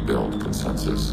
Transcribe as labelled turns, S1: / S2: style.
S1: rebuild consensus.